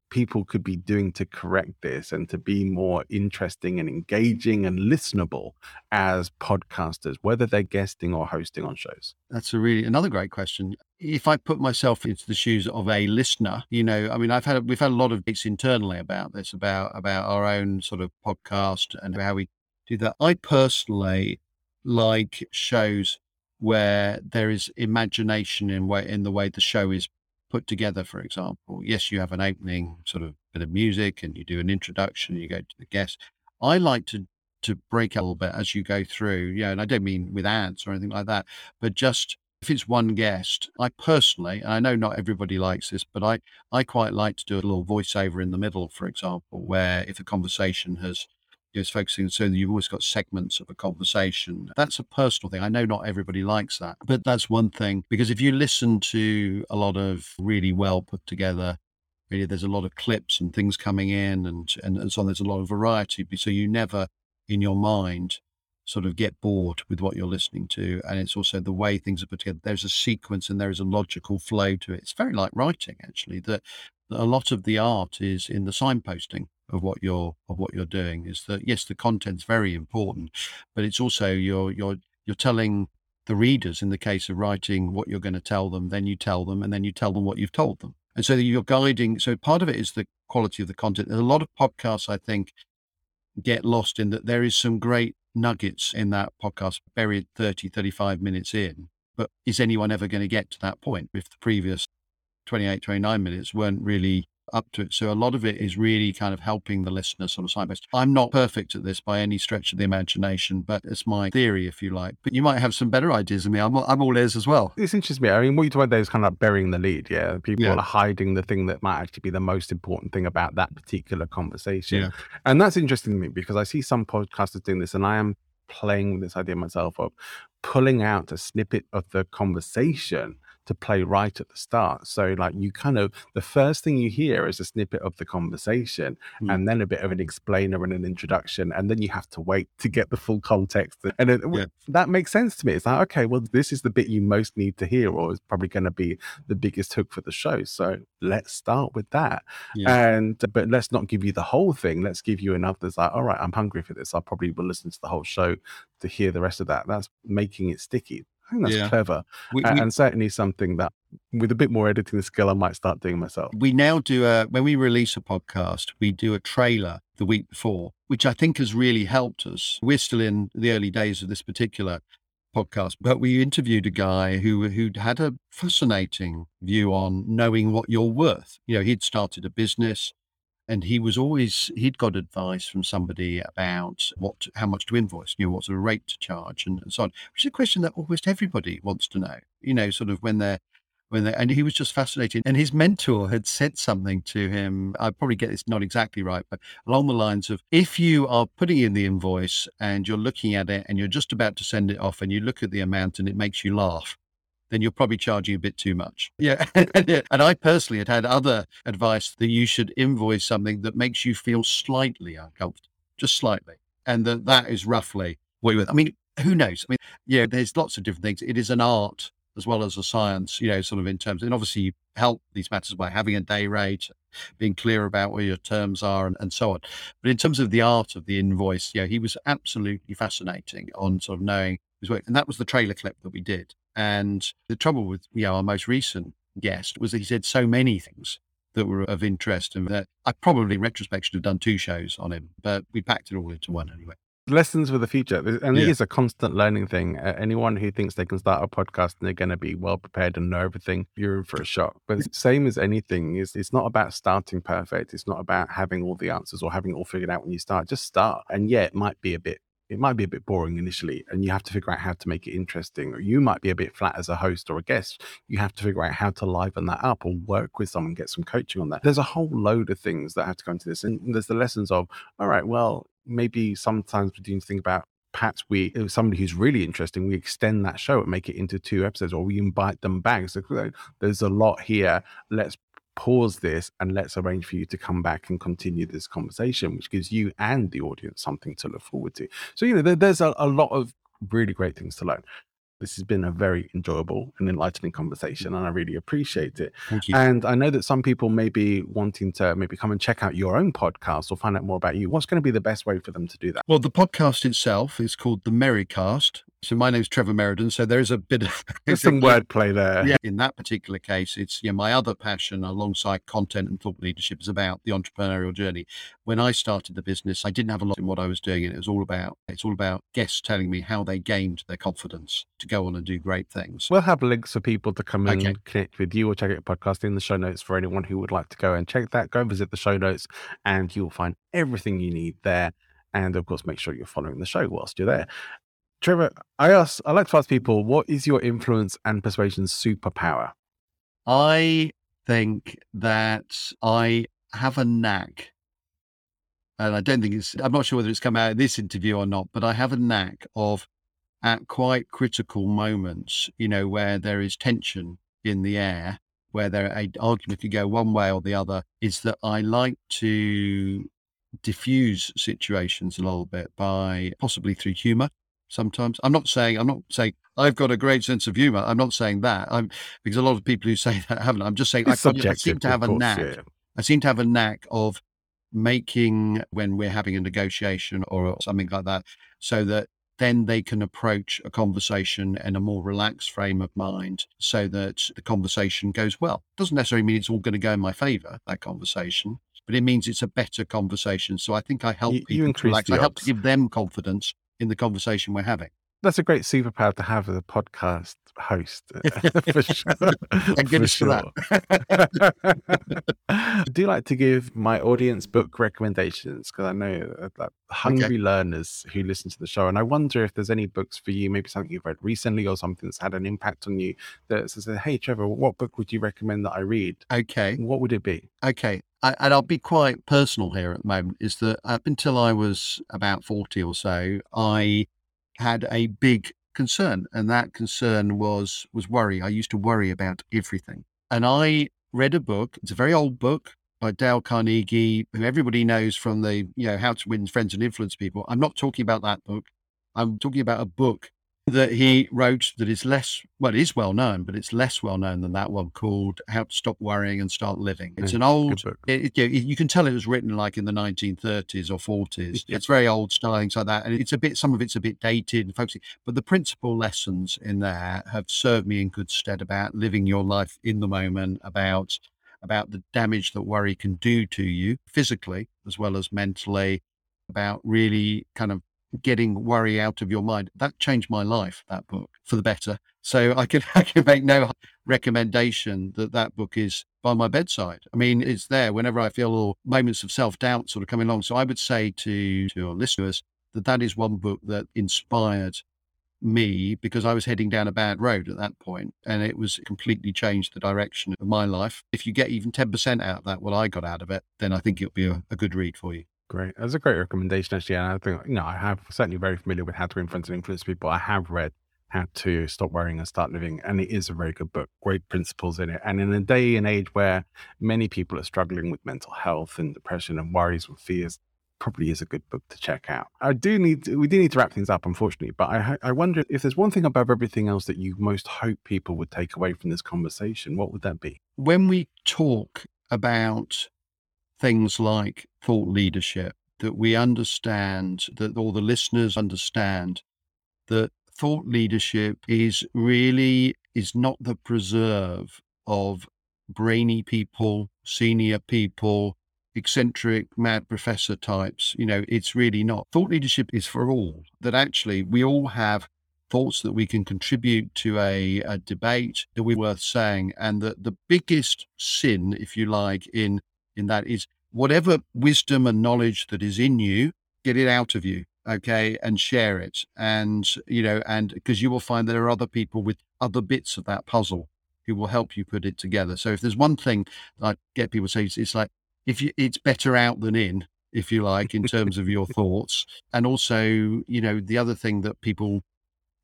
people could be doing to correct this and to be more interesting and engaging and listenable as podcasters, whether they're guesting or hosting on shows? That's a really another great question. If I put myself into the shoes of a listener, you know, I mean, I've had we've had a lot of debates internally about this, about about our own sort of podcast and how we do that. I personally like shows where there is imagination in way in the way the show is put together. For example, yes, you have an opening sort of bit of music, and you do an introduction. You go to the guest. I like to to break a little bit as you go through. Yeah, and I don't mean with ads or anything like that, but just if it's one guest, I personally, and I know not everybody likes this, but I, I quite like to do a little voiceover in the middle, for example, where if a conversation has is focusing so you've always got segments of a conversation. That's a personal thing. I know not everybody likes that, but that's one thing because if you listen to a lot of really well put together, really there's a lot of clips and things coming in and and, and so on. There's a lot of variety, so you never in your mind sort of get bored with what you're listening to. And it's also the way things are put together. There's a sequence and there is a logical flow to it. It's very like writing, actually, that, that a lot of the art is in the signposting of what you're of what you're doing. Is that yes, the content's very important, but it's also you're you're you're telling the readers in the case of writing what you're going to tell them, then you tell them, and then you tell them what you've told them. And so you're guiding. So part of it is the quality of the content. A lot of podcasts, I think, get lost in that there is some great nuggets in that podcast buried 30, 35 minutes in. But is anyone ever going to get to that point if the previous 28, 29 minutes weren't really up to it? So a lot of it is really kind of helping the listener sort of signpost. I'm not perfect at this by any stretch of the imagination, but it's my theory, if you like. But you might have some better ideas than me. I'm, I'm all ears as well. This interests me. I mean, what you talk about there is kind of like burying the lead. Yeah. People Yeah. are hiding the thing that might actually be the most important thing about that particular conversation. Yeah. And that's interesting to me because I see some podcasters doing this and I am playing with this idea myself of pulling out a snippet of the conversation to play right at the start. So, like, you kind of, the first thing you hear is a snippet of the conversation Hmm. and then a bit of an explainer and an introduction. And then you have to wait to get the full context. And it, Yeah. that makes sense to me. It's like, okay, well, this is the bit you most need to hear, or is probably going to be the biggest hook for the show. So let's start with that. Yeah. And but let's not give you the whole thing. Let's give you enough that's like, all right, I'm hungry for this. I probably will listen to the whole show to hear the rest of that. That's making it sticky. I think that's Yeah. clever. We, we- and certainly something that with a bit more editing skill, I might start doing myself. we now do a when we release a podcast we do a trailer the week before which i think has really helped us we're still in the early days of this particular podcast but we interviewed a guy who who'd had a fascinating view on knowing what you're worth you know he'd started a business and he was always he'd got advice from somebody about what how much to invoice you know what sort of rate to charge and, and so on which is a question that almost everybody wants to know you know sort of when they're when they, and he was just fascinated. And his mentor had said something to him. I probably get this not exactly right, but along the lines of if you are putting in the invoice and you're looking at it and you're just about to send it off and you look at the amount and it makes you laugh, then you're probably charging a bit too much. Yeah. and I personally had had other advice that you should invoice something that makes you feel slightly uncomfortable, just slightly. And that that is roughly what you're, I mean, who knows? I mean, yeah, there's lots of different things. It is an art as well as a science, you know, sort of in terms, and obviously you help these matters by having a day rate, being clear about where your terms are and, and so on. But in terms of the art of the invoice, yeah, he was absolutely fascinating on sort of knowing his work. And that was the trailer clip that we did. And the trouble with, you know, our most recent guest was that he said so many things that were of interest and that I probably in retrospect should have done two shows on him, but we packed it all into one anyway lessons for the future and yeah. it is a constant learning thing uh, anyone who thinks they can start a podcast and they're going to be well prepared and know everything you're in for a shock but same as anything is it's not about starting perfect it's not about having all the answers or having it all figured out when you start just start and yeah it might be a bit it might be a bit boring initially and you have to figure out how to make it interesting or you might be a bit flat as a host or a guest. You have to figure out how to liven that up or work with someone get some coaching on that. There's a whole load of things that have to go into this and there's the lessons of all right well maybe sometimes we need to think about perhaps we if somebody who's really interesting we extend that show and make it into two episodes or we invite them back. So there's a lot here. Let's pause this and let's arrange for you to come back and continue this conversation which gives you and the audience something to look forward to so you know there, there's a, a lot of really great things to learn this has been a very enjoyable and enlightening conversation, and I really appreciate it. Thank you. And I know that some people may be wanting to maybe come and check out your own podcast or find out more about you. What's going to be the best way for them to do that? Well, the podcast itself is called The Merrycast. So my name's Trevor Merriden. So there is a bit of There's some wordplay there. Yeah. In that particular case, it's yeah, my other passion alongside content and thought leadership is about the entrepreneurial journey. When I started the business, I didn't have a lot in what I was doing, and it was all about it's all about guests telling me how they gained their confidence to go on and do great things. We'll have links for people to come and okay. connect with you or check out your podcast in the show notes for anyone who would like to go and check that. Go visit the show notes, and you'll find everything you need there. And of course, make sure you're following the show whilst you're there. Trevor, I ask, I like to ask people, what is your influence and persuasion superpower? I think that I have a knack, and I don't think it's, I'm not sure whether it's come out in this interview or not, but I have a knack of at quite critical moments, you know, where there is tension in the air, where there a argument could go one way or the other, is that I like to diffuse situations a little bit by possibly through humor sometimes. I'm not saying I'm not saying I've got a great sense of humor. I'm not saying that. I'm because a lot of people who say that haven't. I'm just saying I, I, seem to have a knack. Yeah. I seem to have a knack of making when we're having a negotiation or something like that, so that then they can approach a conversation in a more relaxed frame of mind so that the conversation goes well. Doesn't necessarily mean it's all going to go in my favor, that conversation, but it means it's a better conversation. So I think I help you, people you relax. I help to give them confidence in the conversation we're having. That's a great superpower to have as a podcast host, uh, for sure. Thank goodness for, sure. that. I do like to give my audience book recommendations because I know uh, that hungry okay. learners who listen to the show, and I wonder if there's any books for you, maybe something you've read recently or something that's had an impact on you that says, "Hey, Trevor, what book would you recommend that I read?" Okay, what would it be? Okay, I, and I'll be quite personal here at the moment, is that up until I was about 40 or so, I had a big concern. And that concern was was worry. I used to worry about everything. And I read a book, it's a very old book by Dale Carnegie, who everybody knows from the, you know, How to Win Friends and Influence People. I'm not talking about that book. I'm talking about a book that he wrote that is less well, it is well known, but it's less well known than that one called "How to Stop Worrying and Start Living." It's an old. It, it, you can tell it was written like in the 1930s or 40s. Yeah. It's very old stylings like that, and it's a bit. Some of it's a bit dated and folksy, but the principal lessons in there have served me in good stead about living your life in the moment, about about the damage that worry can do to you physically as well as mentally, about really kind of getting worry out of your mind. That changed my life, that book, for the better. So I can, I can make no recommendation that that book is by my bedside. I mean, it's there whenever I feel moments of self doubt sort of coming along. So I would say to, to our listeners that that is one book that inspired me because I was heading down a bad road at that point and it was completely changed the direction of my life. If you get even 10% out of that, what I got out of it, then I think it'll be a, a good read for you. Great. That's a great recommendation, actually. And I think, you know, I have certainly very familiar with how to influence and influence people. I have read how to stop worrying and start living. And it is a very good book, great principles in it. And in a day and age where many people are struggling with mental health and depression and worries and fears, probably is a good book to check out. I do need to, we do need to wrap things up, unfortunately, but I I wonder if there's one thing above everything else that you most hope people would take away from this conversation. What would that be? When we talk about things like thought leadership, that we understand that all the listeners understand that thought leadership is really is not the preserve of brainy people, senior people, eccentric mad professor types. You know, it's really not. Thought leadership is for all. That actually we all have thoughts that we can contribute to a, a debate that we're worth saying, and that the biggest sin, if you like, in in that is whatever wisdom and knowledge that is in you, get it out of you okay and share it. And you know and because you will find there are other people with other bits of that puzzle who will help you put it together. So if there's one thing i get people say it's, it's like if you it's better out than in if you like in terms of your thoughts. And also you know the other thing that people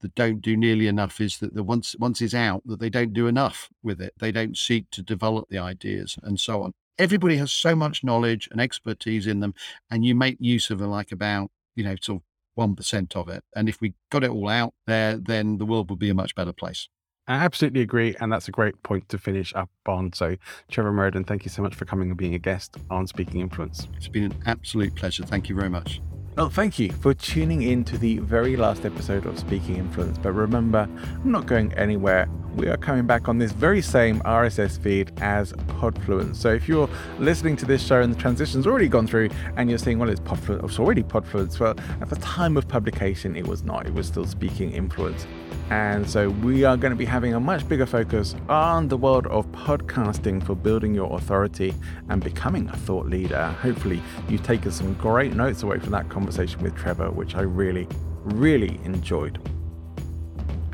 that don't do nearly enough is that the once once it's out that they don't do enough with it. They don't seek to develop the ideas and so on everybody has so much knowledge and expertise in them and you make use of like about you know, sort of 1% of it. And if we got it all out there, then the world would be a much better place. I absolutely agree. And that's a great point to finish up on. So, Trevor Merriden, thank you so much for coming and being a guest on Speaking Influence. It's been an absolute pleasure. Thank you very much. Well, thank you for tuning in to the very last episode of Speaking Influence. But remember, I'm not going anywhere. We are coming back on this very same RSS feed as Podfluence. So if you're listening to this show and the transition's already gone through and you're saying, well, it's Podfluence, it's already Podfluence. Well, at the time of publication, it was not. It was still Speaking Influence. And so we are going to be having a much bigger focus on the world of podcasting for building your authority and becoming a thought leader. Hopefully, you've taken some great notes away from that conversation with Trevor, which I really, really enjoyed.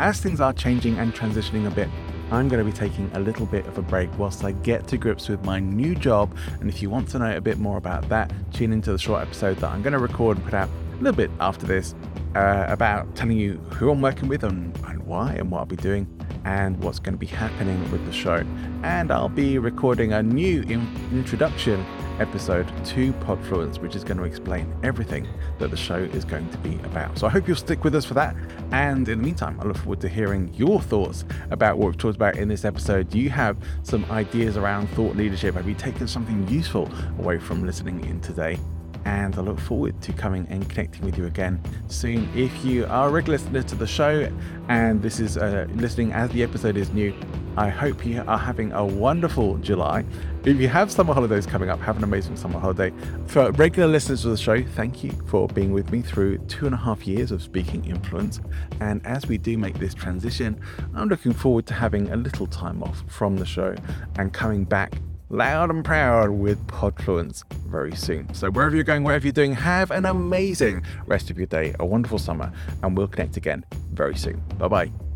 As things are changing and transitioning a bit, I'm going to be taking a little bit of a break whilst I get to grips with my new job. And if you want to know a bit more about that, tune into the short episode that I'm going to record and put out a little bit after this uh, about telling you who I'm working with and, and why and what I'll be doing and what's going to be happening with the show. And I'll be recording a new in- introduction episode to Podfluence, which is going to explain everything that the show is going to be about. So I hope you'll stick with us for that. And in the meantime, I look forward to hearing your thoughts about what we've talked about in this episode. Do you have some ideas around thought leadership? Have you taken something useful away from listening in today? And I look forward to coming and connecting with you again soon. If you are a regular listener to the show and this is uh, listening as the episode is new, I hope you are having a wonderful July. If you have summer holidays coming up, have an amazing summer holiday. For regular listeners to the show, thank you for being with me through two and a half years of speaking influence. And as we do make this transition, I'm looking forward to having a little time off from the show and coming back loud and proud with Podfluence very soon. So, wherever you're going, wherever you're doing, have an amazing rest of your day, a wonderful summer, and we'll connect again very soon. Bye bye.